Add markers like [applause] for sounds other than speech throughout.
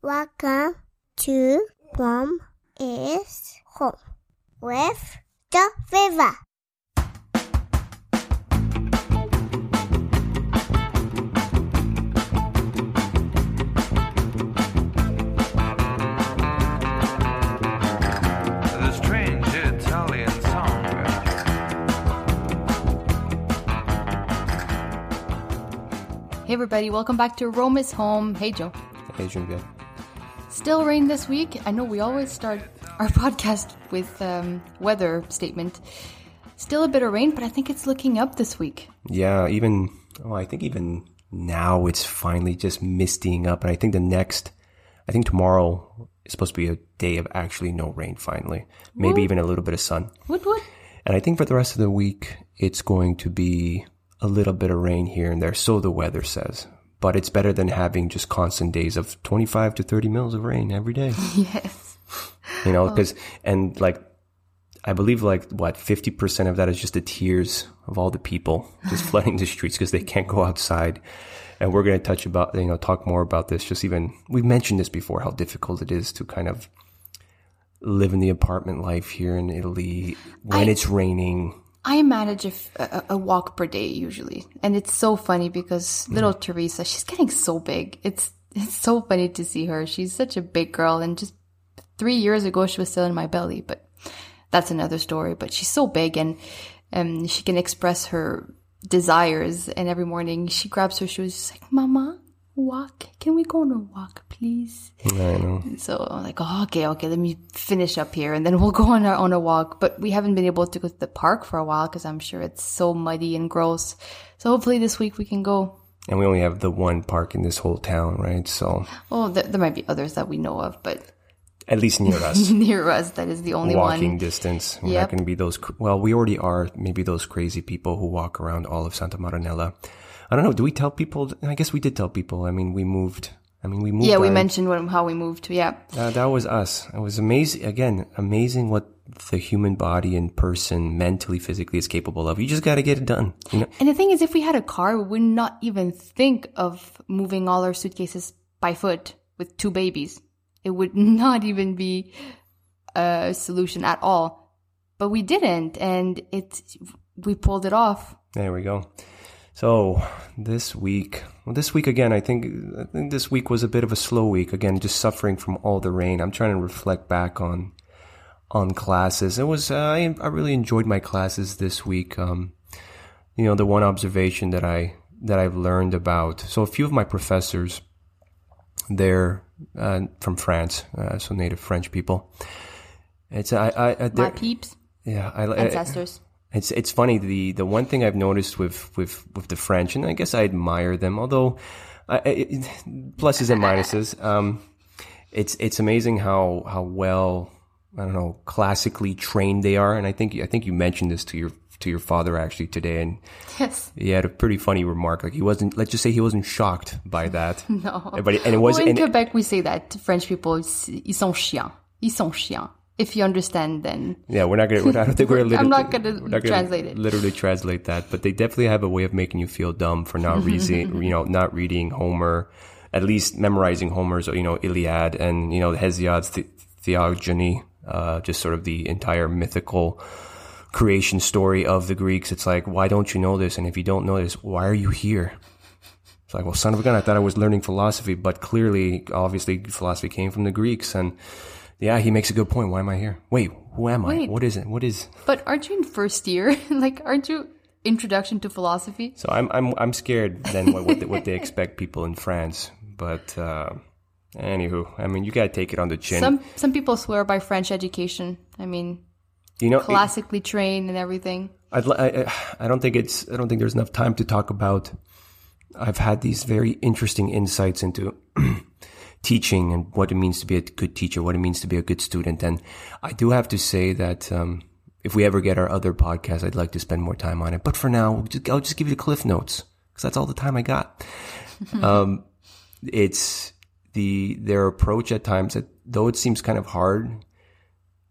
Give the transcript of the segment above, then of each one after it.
Welcome to Mom is Home with the River. The strange Italian song. Hey everybody, welcome back to Rome is Home. Hey Joe. Hey, Genevieve. Still rain this week. I know we always start our [laughs] podcast with um, weather statement. Still a bit of rain, but I think it's looking up this week. Yeah, even oh, I think even now it's finally just mistying up, and I think the next, I think tomorrow is supposed to be a day of actually no rain. Finally, maybe Woo. even a little bit of sun, What what? and I think for the rest of the week it's going to be a little bit of rain here and there. So the weather says, but it's better than having just constant days of twenty five to thirty mils of rain every day. [laughs] Yes. you know oh. because and like i believe like what 50% of that is just the tears of all the people just [laughs] flooding the streets because they can't go outside and we're going to touch about you know talk more about this just even we've mentioned this before how difficult it is to kind of live in the apartment life here in italy when I- it's raining I manage a walk per day usually, and it's so funny because little Teresa, she's getting so big. It's it's so funny to see her. She's such a big girl, and just three years ago she was still in my belly, but that's another story. But she's so big, and um, she can express her desires. And every morning she grabs her shoes, she's like, "Mama, walk. Can we go on a walk, please?" i know So I'm like, oh, okay, okay, let me finish up here and then we'll go on our on a walk. But we haven't been able to go to the park for a while because I'm sure it's so muddy and gross. So hopefully this week we can go. and we only have the one park in this whole town right so Oh, th- there might be others that we know of, but at least near us [laughs] near us, that is the only walking one. distance. We're Yep. not going to be those. cr- Well, we already are. Maybe those crazy people who walk around all of Santa Marinella. I don't know. Do we tell people? I guess we did tell people. I mean, we moved. I mean, we moved. Yeah, we our- mentioned when, how we moved. Yeah. Uh, that was us. It was amazing. Again, amazing what the human body and person, mentally, physically, is capable of. You just got to get it done. You know. And the thing is, if we had a car, we would not even think of moving all our suitcases by foot with two babies. It would [laughs] not even be a solution at all. But we didn't, and it we pulled it off. There we go. So this week, well, this week again, I think, I think this week was a bit of a slow week. Again, just suffering from all the rain. I'm trying to reflect back on on classes. It was uh, I, I really enjoyed my classes this week. Um, you know, the one observation that I that I've learned about. So a few of my professors, they're uh, from France, uh, so native French people. It's I I, I My peeps, yeah I, I ancestors. It's it's funny the the one thing I've noticed with with with the French, and I guess I admire them, although it, pluses and minuses. Um, it's it's amazing how how well I don't know classically trained they are, and I think I think you mentioned this to your to your father actually today, and Yes. he had a pretty funny remark. Like he wasn't, let's just say he wasn't shocked by that. [laughs] No. but and it was Well, in it- Quebec, we say that French people, ils sont chiants. Ils sont chiants. If you understand, then Yeah, we're not gonna. We're not, I don't think we're. [laughs] I'm not gonna we're translate it. Literally translate that, but they definitely have a way of making you feel dumb for not reading. [laughs] you know, not reading Homer, at least memorizing Homer's. You know, Iliad and you know Hesiod's the- Theogony, uh, just sort of the entire mythical creation story of the Greeks. It's like, why don't you know this? And if you don't know this, why are you here? It's like, well, son of a gun, I thought I was learning philosophy, but clearly, obviously, philosophy came from the Greeks. And yeah, he makes a good point. Why am I here? Wait, who am I? What is it? What is? But aren't you in first year? [laughs] like, aren't you introduction to philosophy? So I'm I'm I'm scared then what what they, what they expect people in France. But uh, anywho, I mean, you gotta take it on the chin. Some some people swear by French education. I mean, you know, classically trained and everything. I'd, I I- I don't think it's I don't think there's enough time to talk about. I've had these very interesting insights into [clears throat] teaching and what it means to be a good teacher, what it means to be a good student, and I do have to say that um, if we ever get our other podcast, I'd like to spend more time on it. But for now, just- I'll just give you the cliff notes because that's all the time I got. [laughs] um, it's the their approach at times that though it seems kind of hard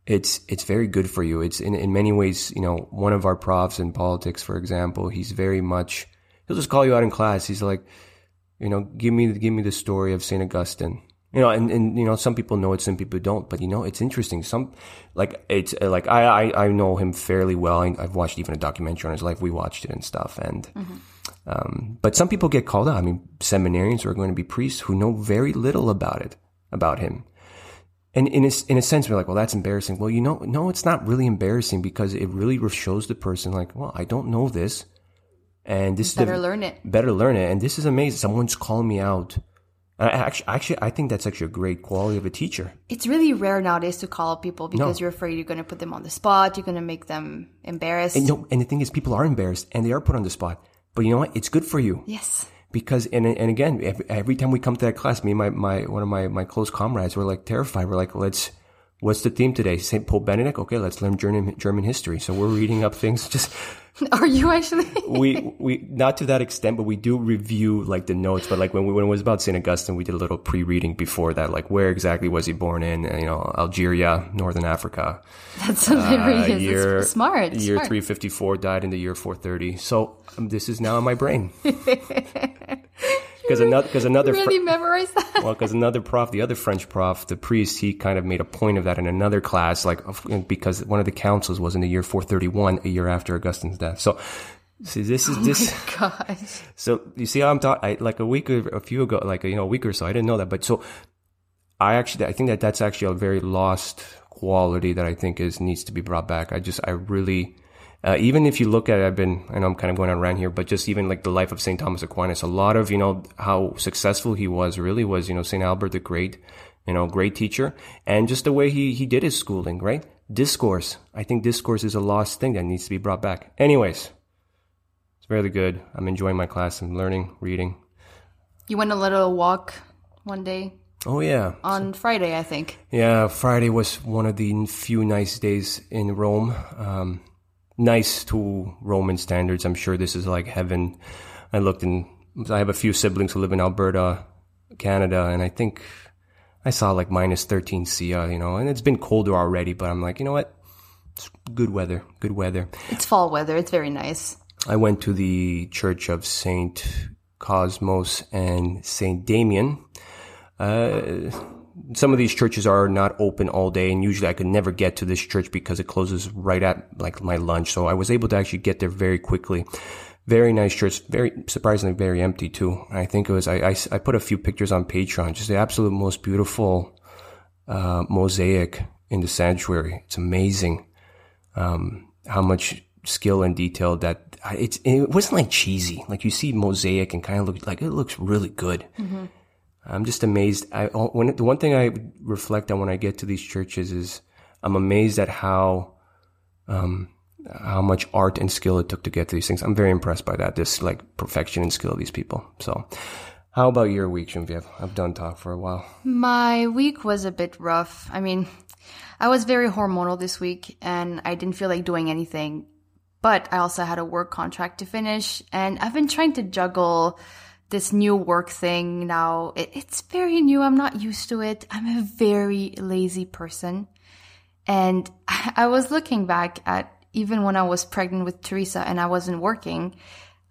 it's it's very good for you it's in, in many ways you know one of our profs in politics for example he's very much he'll just call you out in class he's like you know give me give me the story of saint augustine You know, and, and you know, some people know it, some people don't. But you know, it's interesting. Some like it's uh, like I I, I know him fairly well. I, I've watched even a documentary on his life. We watched it and stuff. And um, but some people get called out. I mean, seminarians who are going to be priests who know very little about it about him. And in a, in a sense, we're like, well, that's embarrassing. Well, you know, no, it's not really embarrassing because it really shows the person like, well, I don't know this. And this Better is the, learn it. better learn it. And this is amazing. Someone's calling me out. I, actually, actually, I think that's actually a great quality of a teacher. It's really rare nowadays to call people because No. you're afraid you're going to put them on the spot. You're going to make them embarrassed. And no, and the thing is, people are embarrassed and they are put on the spot. But you know what? It's good for you yes. because, and and again, every, every time we come to that class, me and my, my one of my my close comrades were like terrified. We're like, let's. What's the theme today? Saint Paul Benedict. Okay, let's learn German German history. So we're reading up things. [laughs] Just [laughs] Are you actually? [laughs] we we not to that extent, but we do review like the notes. But like when we when it was about Saint Augustine, we did a little pre-reading before that. Like where exactly was he born in? You know, Algeria, Northern Africa. That's hilarious. Uh, It's year smart. It's year smart. 354 died in the year 430 so um, this is now in my brain because another because another Fr- really memorize that. well because another prof the other french prof the priest he kind of made a point of that in another class like because one of the councils was in the year 431 a year after augustine's death so see this is oh this Gosh. [laughs] so you see I'm talking? Like a week or a few ago, like you know, a week or so, I didn't know that. But so I actually, I think that that's actually a very lost quality that I think is needs to be brought back. I just, I really, uh, even if you look at it, I've been, I know I'm kind of going on around here, but just even like the life of Saint Thomas Aquinas, a lot of you know how successful he was really was you know Saint Albert the Great, you know, great teacher, and just the way he he did his schooling, right? Discourse. I think discourse is a lost thing that needs to be brought back. Anyways. It's really good. I'm enjoying my class. I'm learning, reading. You went a little walk one day Oh yeah, on Friday, I think. yeah. Friday was one of the few nice days in Rome. Um, nice to Roman standards. I'm sure this is like heaven. I looked and I have a few siblings who live in Alberta, Canada, and I think I saw like minus 13 Cia, you know, and it's been colder already, but I'm like, you know what? It's good weather, good weather. It's fall weather. It's very nice. I went to the Church of Saint Cosmas and Saint Damien. Uh, some of these churches are not open all day, and usually I could never get to this church because it closes right at like my lunch. So I was able to actually get there very quickly. Very nice church, very surprisingly very empty too. I think it was I, I, I put a few pictures on Patreon, just the absolute most beautiful uh, mosaic in the sanctuary. It's amazing um, how much skill and detail that it's. It wasn't like cheesy. Like you see mosaic and kind of look like it looks really good. I'm just amazed. I when the one thing I reflect on when I get to these churches is I'm amazed at how um, how much art and skill it took to get to these things. I'm very impressed by that. This like perfection and skill of these people. So, how about your week, Genevieve? I've done talk for a while. My week was a bit rough. I mean, I was very hormonal this week and I didn't feel like doing anything. But I also had a work contract to finish and I've been trying to juggle this new work thing now. It, it's very new. I'm not used to it. I'm a very lazy person. And [laughs] I was looking back at even when I was pregnant with Teresa and I wasn't working,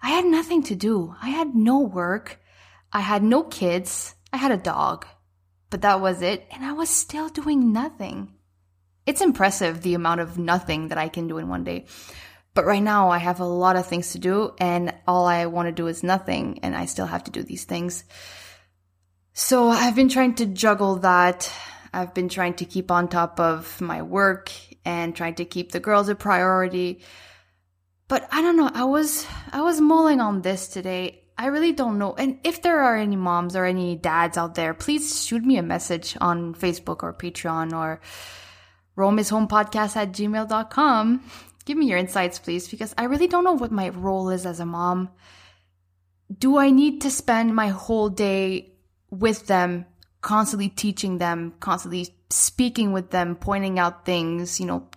I had nothing to do. I had no work. I had no kids. I had a dog but that was it. And I was still doing nothing. It's impressive the amount of nothing that I can do in one day. But right now I have a lot of things to do and all I want to do is nothing and I still have to do these things. So I've been trying to juggle that. I've been trying to keep on top of my work and trying to keep the girls a priority. But I don't know. I was I was mulling on this today. I really don't know. And if there are any moms or any dads out there, please shoot me a message on Facebook or Patreon or romishomepodcast at gmail.com. Give me your insights, please, because I really don't know what my role is as a mom. Do I need to spend my whole day with them, constantly teaching them, constantly speaking with them, pointing out things, you know,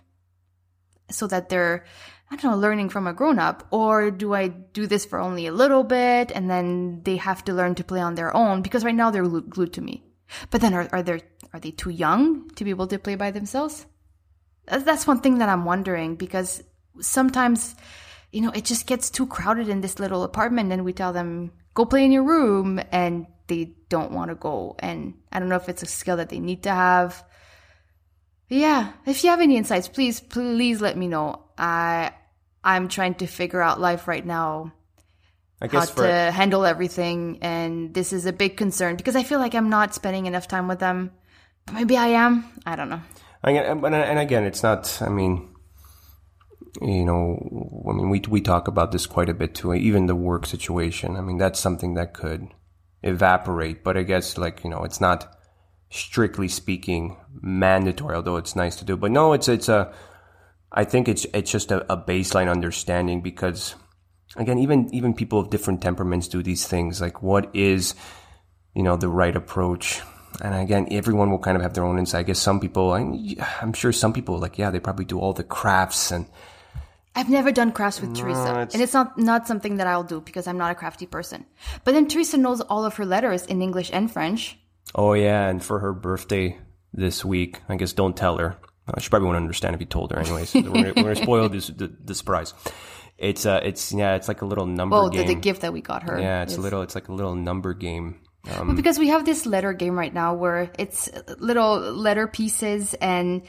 so that they're I don't know, learning from a grown up? Or do I do this for only a little bit and then they have to learn to play on their own? Because right now they're glued to me. But then are, are they are they too young to be able to play by themselves? That's- one thing that I'm wondering because sometimes, you know, it just gets too crowded in this little apartment and we tell them, go play in your room and they don't want to go. And I don't know if it's a skill that they need to have. Yeah, if you have any insights, please, please let me know. I, I'm trying to figure out life right now I how for to handle everything and this is a big concern because i feel like i'm not spending enough time with them but maybe i am i don't know and, again, it's not. I mean, you know, I mean, we we talk about this quite a bit too. Even the work situation. I mean, that's something that could evaporate. But I guess, like you know, it's not strictly speaking mandatory. Although it's nice to do. But no, it's it's a. I think it's it's just a, a baseline understanding because, again, even even people of different temperaments do these things. Like, what is, you know, the right approach? And again, everyone will kind of have their own insight. I guess some people, I, I'm sure some people, like, yeah, they probably do all the crafts and i've never done crafts with teresa it's- and it's not not something that i'll do because i'm not a crafty person but then teresa knows all of her letters in english and french Oh yeah, and for her birthday this week, I guess don't tell her. Uh, she probably won't understand if you told her, anyways. we're, gonna, we're gonna spoil this, the, the surprise. It's uh, it's yeah, it's like a little number well the, game. the gift that we got her yeah, it's is- a little, it's like a little number game. Um, Well, because we have this letter game right now where it's little letter pieces and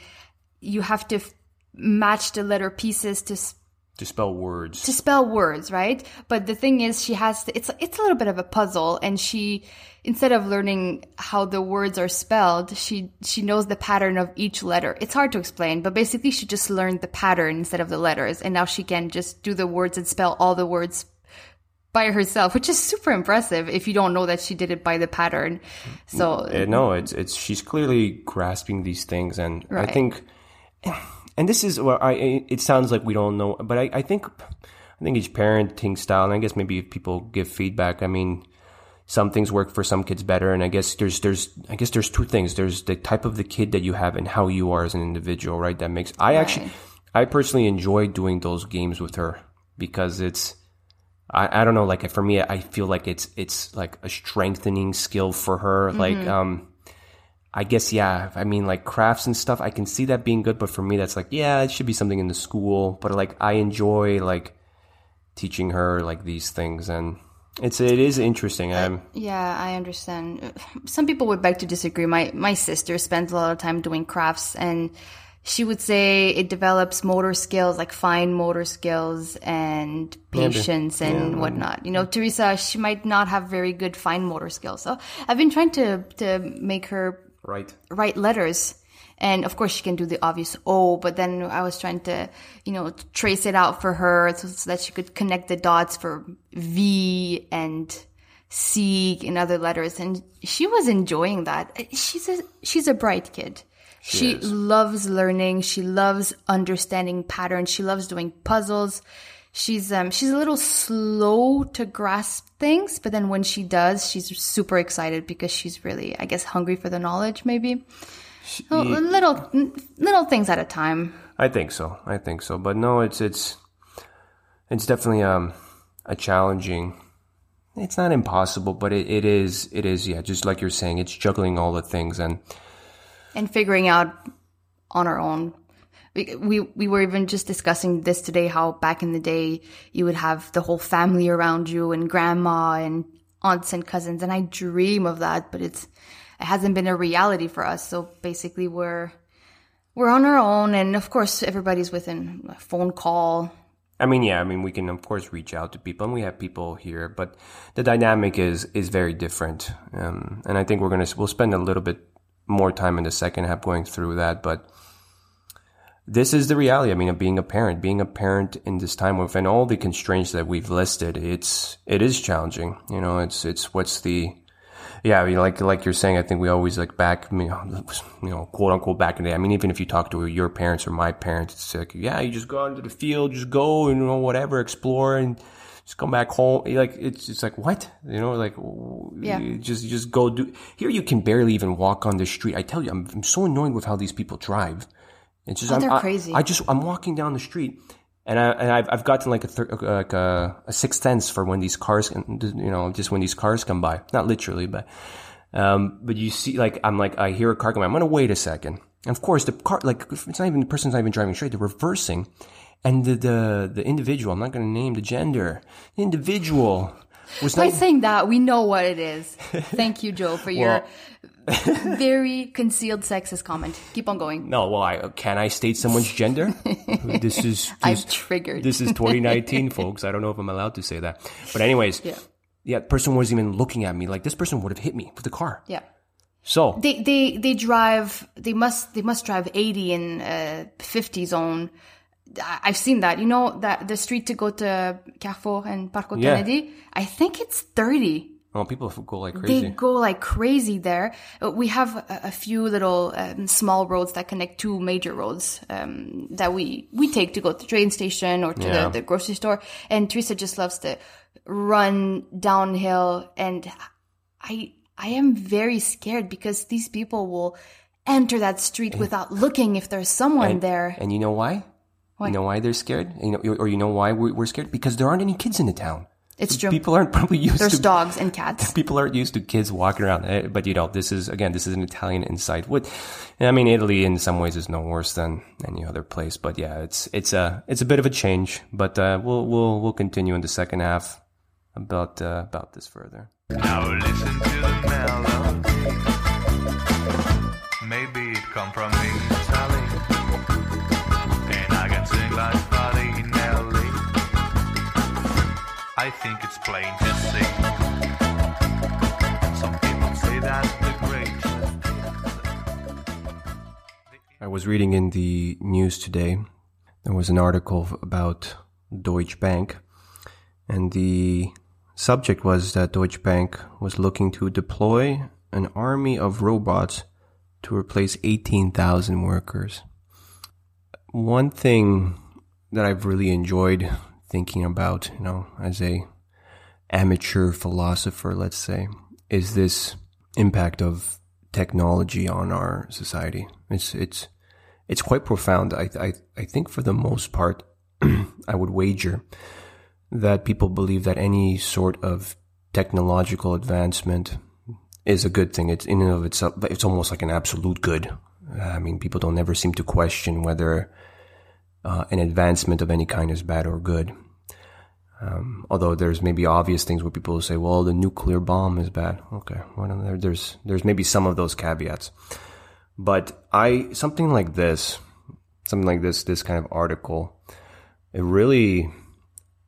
you have to f- match the letter pieces to s- to spell words. to spell words, right? But the thing is, she has to, it's it's a little bit of a puzzle, and she instead of learning how the words are spelled, she she knows the pattern of each letter. It's hard to explain, but basically, she just learned the pattern instead of the letters, and now she can just do the words and spell all the words by herself, which is super impressive if you don't know that she did it by the pattern. So Uh, no, it's it's she's clearly grasping these things, and I think, and this is well, I it sounds like we don't know, but I, I think I think each parenting style, and I guess maybe if people give feedback, I mean, some things work for some kids better, and I guess there's there's I guess there's two things. There's the type of the kid that you have and how you are as an individual, right? That makes I actually I personally enjoy doing those games with her because it's. I, I don't know, like for me, I feel like it's it's like a strengthening skill for her. Like, um, I guess yeah. I mean, like crafts and stuff, I can see that being good, but for me, that's like yeah, it should be something in the school. But like, I enjoy like teaching her like these things, and it's it is interesting. I'm Yeah, I understand. Some people would beg to disagree. My my sister spends a lot of time doing crafts and she would say it develops motor skills, like fine motor skills and patience and whatnot. You know, Teresa, she might not have very good fine motor skills. So I've been trying to to make her right. write letters. And of course, she can do the obvious O, but then I was trying to, you know, trace it out for her so, so that she could connect the dots for V and C and other letters. And she was enjoying that. She's a, she's a bright kid. She, loves learning. She loves understanding patterns. She loves doing puzzles. She's, um, she's a little slow to grasp things, but then when she does, she's super excited because she's really, I guess, hungry for the knowledge, maybe. So, little, little things at a time. I think so. I think so. But no, it's it's it's definitely um a challenging. It's not impossible, but it, it is it is yeah. Just like you're saying, it's juggling all the things and. And figuring out on our own. We, we we were even just discussing this today how back in the day you would have the whole family around you and grandma and aunts and cousins and I dream of that but it's it hasn't been a reality for us so basically we're we're on our own and of course everybody's within a phone call I mean, yeah. I mean, we can of course reach out to people, and we have people here, but the dynamic is is very different. Um, and I think we're gonna we'll spend a little bit more time in the second half going through that, but this is the reality. I mean, of being a parent, being a parent in this time with and all the constraints that we've listed, it's it is challenging. You know, it's it's what's the yeah, I mean, like like you're saying, I think we always like back, you know, quote unquote back in the day. I mean, even if you talk to your parents or my parents, it's like, yeah, you just go out into the field, just go and you know whatever, explore and just come back home. Like it's it's like what you know, like Yeah. just just go do. Here you can barely even walk on the street. I tell you, I'm I'm so annoyed with how these people drive. It's just Oh, I'm, they're I- crazy. I just I'm walking down the street. And I and I've I've gotten like a thir- like a, a sixth sense for when these cars can, you know just when these cars come by not literally but um but you see like I'm like I hear a car come by I'm gonna wait a second and of course the car like it's not even the person's not even driving straight they're reversing and the the the individual I'm not gonna name the gender the individual was By not saying that, we know what it is. [laughs] Thank you, Joe, for your Well- [laughs] very concealed sexist comment. Keep on going. no. Well, I can I state someone's gender? [laughs] this is I'm triggered. This is 2019, folks. I don't know if I'm allowed to say that, but anyways, Yeah. yeah. Person wasn't even looking at me like this. Person would have hit me with the car. Yeah. So They they they drive. They must they must drive eighty in uh, fifty zone. I- I've seen that. You know that the street to go to Carrefour and Parco Yeah. Kennedy. I think it's thirty. oh, people go like crazy. They go like crazy there. Uh, We have a, a few little um, small roads that connect two major roads um, that we we take to go to the train station or to Yeah. the, the grocery store. And Teresa just loves to run downhill, and I I am very scared because these people will enter that street without looking if there's someone there. And you know why? You know why they're scared? You know, or you know why we're we're scared? Because there aren't any kids in the town. It's true. People aren't probably used There's to dogs and cats. [laughs] people aren't used to kids walking around. Eh, But you know, this is again, this is an Italian insight. What I mean, Italy in some ways is no worse than any other place. But yeah, it's it's a it's a bit of a change. But uh, we'll we'll we'll continue in the second half about uh, about this further. Now listen to the melody. Maybe it come from Italy. And I can sing like Buddy Nelly. I think it's plain to see. Some people say that's the great. I was reading in the news today. There was an article about Deutsche Bank, and the subject was that Deutsche Bank was looking to deploy an army of robots to replace 18,000 workers. One thing that I've really enjoyed thinking about, you know, as a amateur philosopher, let's say, is this impact of technology on our society. It's it's it's quite profound. I I I think for the most part, [clears throat] I would wager that people believe that any sort of technological advancement is a good thing. It's in and of itself. It's almost like an absolute good. I mean, people don't ever seem to question whether uh, an advancement of any kind is bad or good. Um, although there's maybe obvious things where people say, "Well, the nuclear bomb is bad." Okay, well, there, there's there's maybe some of those caveats, but I something like this, something like this, this kind of article, it really,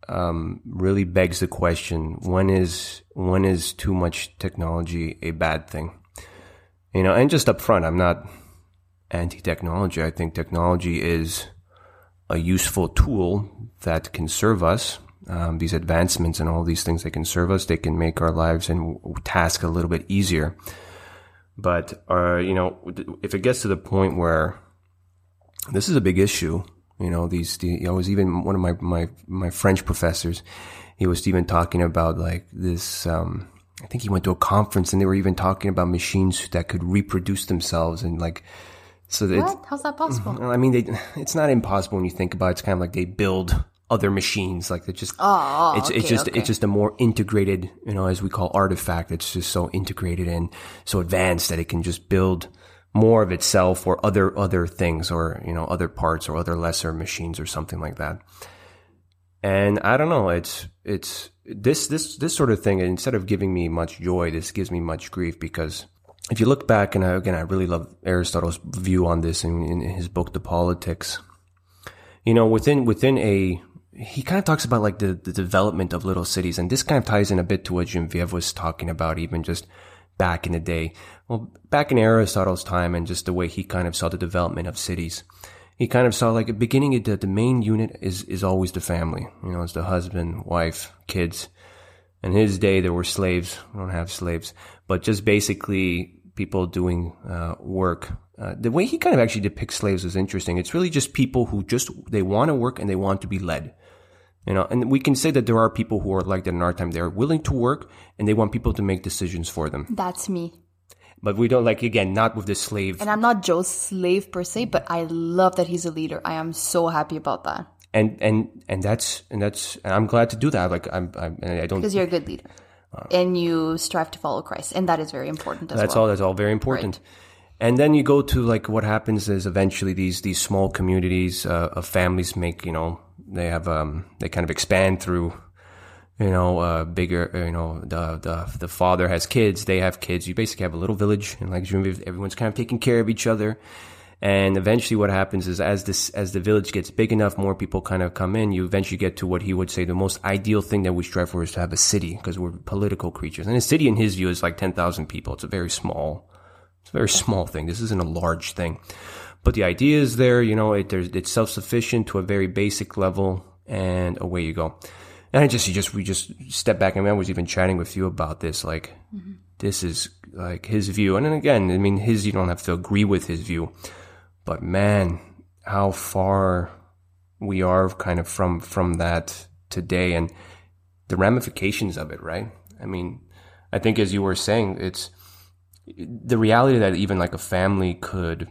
um, really begs the question: when is when is too much technology a bad thing? You know, and just up front, I'm not anti-technology. I think technology is a useful tool that can serve us. Um, these advancements and all these things that can serve us. They can make our lives and task a little bit easier. But uh, you know, if it gets to the point where this is a big issue, you know, these the, I was even one of my my my French professors. He was even talking about like this. Um, I think he went to a conference and they were even talking about machines that could reproduce themselves and like. So that it's, How's that possible? I mean, they, it's not impossible when you think about it. It's kind of like they build other machines. Like they're just, Oh, it's, it's okay, just, okay. it's just a more integrated, you know, as we call artifact. It's just so integrated and so advanced that it can just build more of itself or other, other things or, you know, other parts or other lesser machines or something like that. And I don't know, it's, it's this, this, this sort of thing. Instead of giving me much joy, this gives me much grief because if you look back, and I, again, I really love Aristotle's view on this in, in his book, The Politics. You know, within within a, he kind of talks about like the, the development of little cities, and this kind of ties in a bit to what Genevieve was talking about, even just back in the day. Well, back in Aristotle's time, and just the way he kind of saw the development of cities, he kind of saw like a beginning. The, the main unit is is always the family. You know, it's the husband, wife, kids. In his day, there were slaves. We don't have slaves, but just basically people doing uh, work. Uh, the way he kind of actually depicts slaves is interesting. It's really just people who just they want to work and they want to be led. You know, and we can say that there are people who are like that in our time. They're willing to work and they want people to make decisions for them. That's me. But we don't like again, not with the slave. And I'm not Joe's slave per se, but I love that he's a leader. I am so happy about that And and and that's and that's. And I'm glad to do that. Like I'm, I'm and I don't. because you're a good leader and you strive to follow Christ, and that is very important as That's well. all. That's all very important. And then you go to like what happens is eventually these these small communities uh, of families make you know they have um they kind of expand through you know, uh, bigger, you know, the, the, the father has kids, they have kids. You basically have a little village and like everyone's kind of taking care of each other. And eventually what happens is as this, as the village gets big enough, more people kind of come in, you eventually get to what he would say the most ideal thing that we strive for is to have a city because we're political creatures. And a city in his view is like 10,000 people. It's a very small, it's a very small thing. This isn't a large thing. But the idea is there, you know, it, it's self-sufficient to a very basic level and away you go. And I just, you just, we just step back. I mean, I was even chatting with you about this. Like, mm-hmm. this is like his view. And then again, I mean, his, you don't have to agree with his view, but man, how far we are kind of from, from that today and the ramifications of it, right? I mean, I think as you were saying, it's the reality that even like a family could,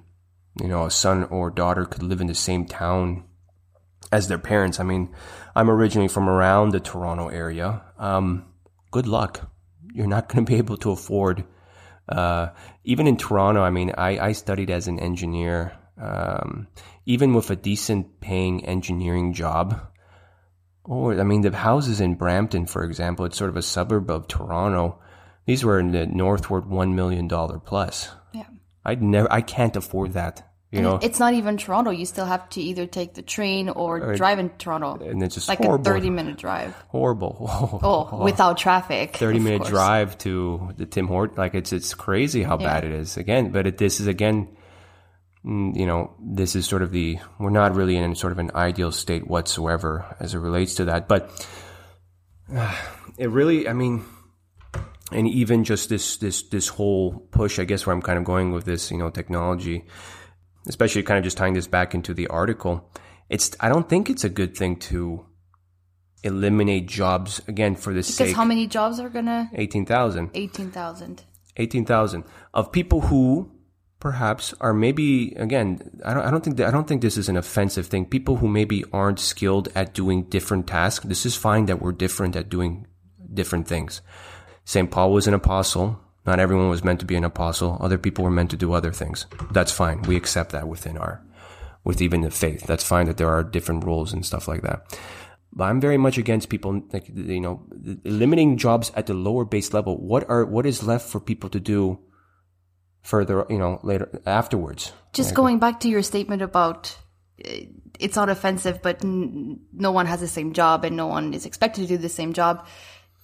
you know, a son or daughter could live in the same town as their parents. I mean, I'm originally from around the Toronto area. Um, good luck. You're not [laughs] going to be able to afford, uh, even in Toronto. I mean, I, I studied as an engineer. Um, even with a decent paying engineering job, or I mean, the houses in Brampton, for example, it's sort of a suburb of Toronto. These were in the northward one million dollar plus. I'd never, I can't afford that. You know, it's not even Toronto. You still have to either take the train or, or drive in Toronto. And it's just like horrible. a 30 minute drive. Horrible. Oh, [laughs] oh without traffic. 30 minute course. drive to the Tim Hort. Like it's, it's crazy how yeah. bad it is. Again, but it, this is again, mm, you know, this is sort of the, we're not really in sort of an ideal state whatsoever as it relates to that. But uh, [sighs] it really, I mean, and even just this, this, this whole push, I guess where I'm kind of going with this, you know, technology, especially kind of just tying this back into the article, it's I don't think it's a good thing to eliminate jobs again for the because sake. how many jobs are gonna? Eighteen thousand. Eighteen thousand. Eighteen thousand of people who perhaps are maybe again. I don't. I don't think. That, I don't think this is an offensive thing. People who maybe aren't skilled at doing different tasks. This is fine that we're different at doing different things. St. Paul was an apostle. Not everyone was meant to be an apostle. Other people were meant to do other things. That's fine. We accept that within our, with even the faith. That's fine that there are different roles and stuff like that. But I'm very much against people, like, you know, limiting jobs at the lower base level. What are, what is left for people to do further, you know, later, afterwards? Just like, going back to your statement about eh, it's not offensive, but n- no one has the same job and no one is expected to do the same job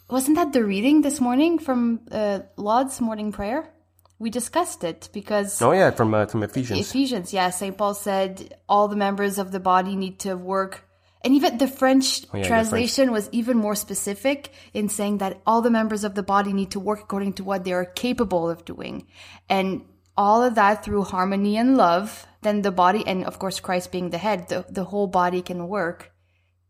wasn't that the reading this morning from uh, Lauds morning prayer? We discussed it because oh yeah, from uh, from Ephesians. Ephesians, yeah. Saint Paul said all the members of the body need to work, and even the French oh, yeah, translation the French. was even more specific in saying that all the members of the body need to work according to what they are capable of doing, and all of that through harmony and love. Then the body, and of course Christ being the head, the the whole body can work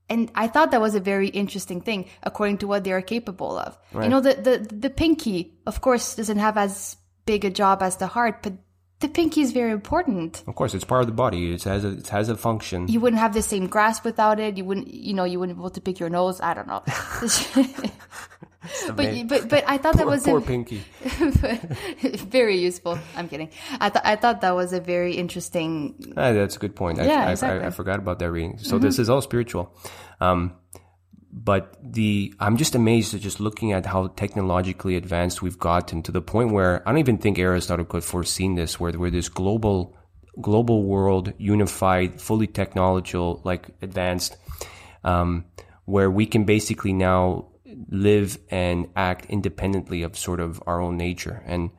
and I thought that was a very interesting thing, according to what they are capable of. Right. You know, the, the the pinky, of course, doesn't have as big a job as the heart, but the pinky is very important. Of course, it's part of the body. It has a, it has a function. You wouldn't have the same grasp without it. You wouldn't, you know, you wouldn't be able to pick your nose. I don't know. [laughs] but but but I thought poor, that was poor a, pinky. [laughs] very useful. I'm kidding. I thought I thought that was a very interesting. Ah, that's a good point. Yeah, I, exactly. I, I, forgot about that reading. So mm-hmm. this is all spiritual. Um, but the I'm just amazed at just looking at how technologically advanced we've gotten to the point where I don't even think Aristotle could have foreseen this, where where this global global world, unified, fully technological, like advanced, um, where we can basically now live and act independently of sort of our own nature. And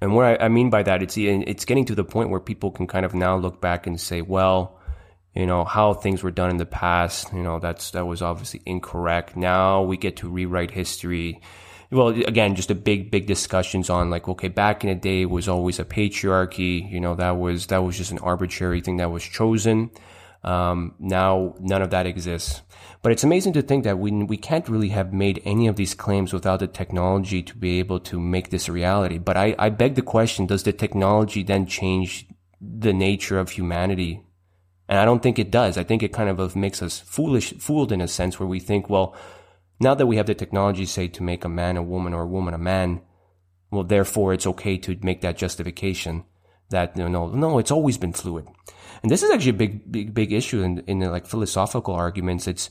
and what I, I mean by that, it's it's getting to the point where people can kind of now look back and say, well, you know how things were done in the past. You know that's that was obviously incorrect. Now we get to rewrite history. Well, again, just a big, big discussions on like, okay, back in the day was always a patriarchy. You know, that was that was just an arbitrary thing that was chosen. Um, now none of that exists. But it's amazing to think that we, we can't really have made any of these claims without the technology to be able to make this a reality. But I, I beg the question, does the technology then change the nature of humanity? And I don't think it does. I think it kind of makes us foolish, fooled in a sense where we think, well, now that we have the technology, say, to make a man a woman or a woman a man, well, therefore it's okay to make that justification that, you know, no, it's always been fluid. And this is actually a big, big, big issue in, in the, like philosophical arguments. It's,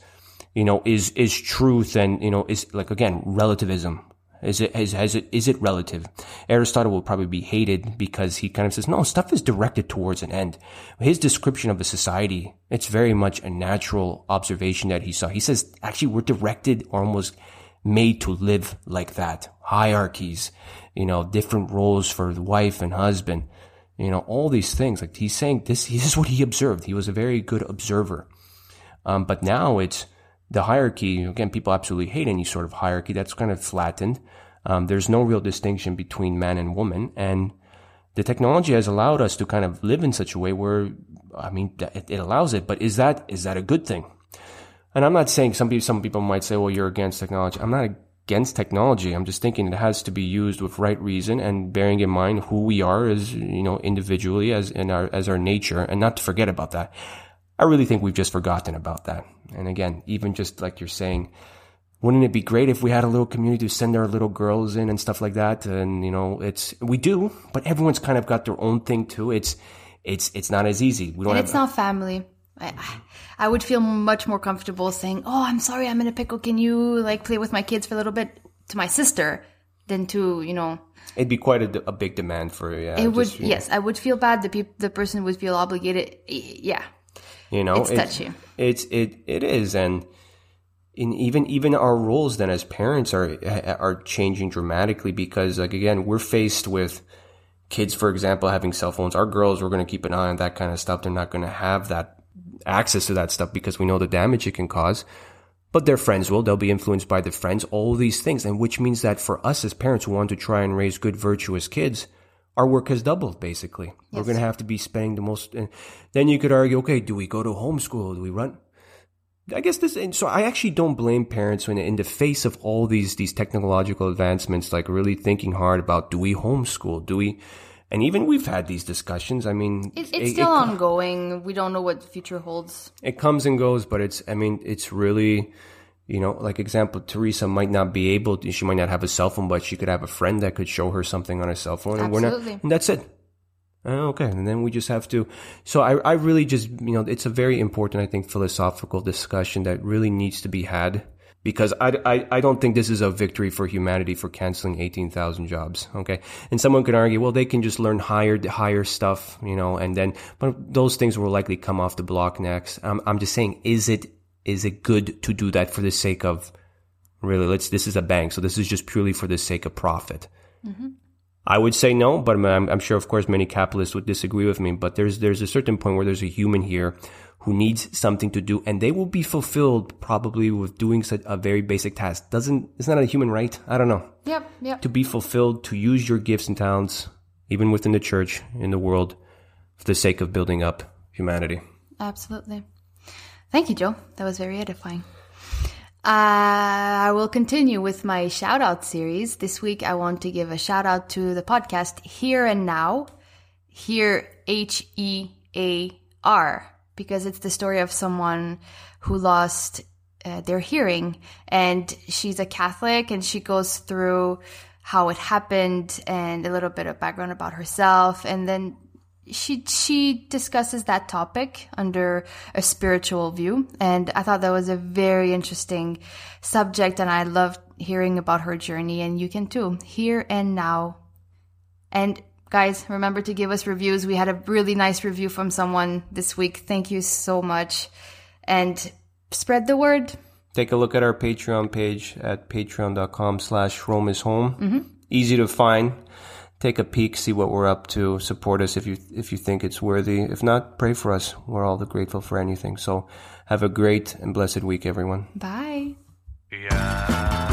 you know, is, is truth and, you know, is like, again, relativism. Is it, is, it, is it relative? Aristotle will probably be hated because he kind of says, no, stuff is directed towards an end. His description of a society, it's very much a natural observation that he saw. He says, actually, we're directed or almost made to live like that. Hierarchies, you know, different roles for the wife and husband, you know, all these things. Like he's saying this, this is what he observed. He was a very good observer. Um, but now it's the hierarchy. Again, people absolutely hate any sort of hierarchy. That's kind of flattened. Um, there's no real distinction between man and woman. And the technology has allowed us to kind of live in such a way where, I mean, it, it allows it, but is that, is that a good thing? And I'm not saying some people, some people might say, well, you're against technology. I'm not against technology. I'm just thinking it has to be used with right reason and bearing in mind who we are as, you know, individually as in our, as our nature and not to forget about that. I really think we've just forgotten about that. And again, even just like you're saying, wouldn't it be great if we had a little community to send our little girls in and stuff like that? And, you know, it's, we do, but everyone's kind of got their own thing too. It's, it's, it's not as easy. We don't And have, it's not family. I, I would feel much more comfortable saying, "Oh, I'm sorry, I'm in a pickle. Can you like play with my kids for a little bit?" to my sister than to you know. it'd be quite a, a big demand for, yeah. It would just, you know, yes, I would feel bad. The peop- the person would feel obligated. Yeah, You know, It's touchy. It's it it is, and in even even our roles then as parents are are changing dramatically because like again we're faced with kids, for example, having cell phones. Our girls, we're going to keep an eye on that kind of stuff. They're not going to have that access to that stuff because we know the damage it can cause. But their friends will. They'll be influenced by their friends. All these things, and which means that for us as parents who want to try and raise good, virtuous kids, our work has doubled. Basically, we're going to have to be spending the most. And then you could argue, okay, do we go to homeschool? Do we run? I guess this, and so I actually don't blame parents when in the face of all these, these technological advancements, like really thinking hard about, do we homeschool? Do we, and even we've had these discussions. I mean, it, it's it- still it, ongoing. We don't know what the future holds. it comes and goes, but it's, I mean, it's really, you know, like example, Teresa might not be able to, she might not have a cell phone, but she could have a friend that could show her something on a cell phone and we're Absolutely. not, and that's it. Oh, okay. And then we just have to. So I, I really just, you know, it's a very important, I think, philosophical discussion that really needs to be had because I, I, I don't think this is a victory for humanity for canceling 18,000 jobs. Okay. And someone could argue, well, they can just learn higher, higher stuff, you know, and then, but those things will likely come off the block next. I'm, I'm just saying, is it, is it good to do that for the sake of really, let's, this is a bank. So this is just purely for the sake of profit. Mm-hmm. I would say no, but I'm, I'm sure, of course, many capitalists would disagree with me. But there's there's a certain point where there's a human here who needs something to do, and they will be fulfilled probably with doing such a very basic task. Doesn't isn't that a human right? I don't know Yep, yep. to be fulfilled, to use your gifts and talents, even within the church in the world, for the sake of building up humanity. Absolutely. Thank you, Joe. That was very edifying. Uh, I will continue with my shout out series. This week, I want to give a shout out to the podcast Here and Now. Here, H E A R, because it's the story of someone who lost uh, their hearing. And she's a Catholic and she goes through how it happened and a little bit of background about herself. And then she she discusses that topic under a spiritual view and i thought that was a very interesting subject and i loved hearing about her journey and you can too here and now. And guys remember to give us reviews. We had a really nice review from someone this week. Thank you so much. And spread the word. Take a look at our Patreon page at patreon.com slash Rome is home. Mm-hmm. Easy to find. Take a peek, see what we're up to. Support us if you if you think it's worthy. If not, pray for us. We're all grateful for anything. So have a great and blessed week, everyone. bye Yeah.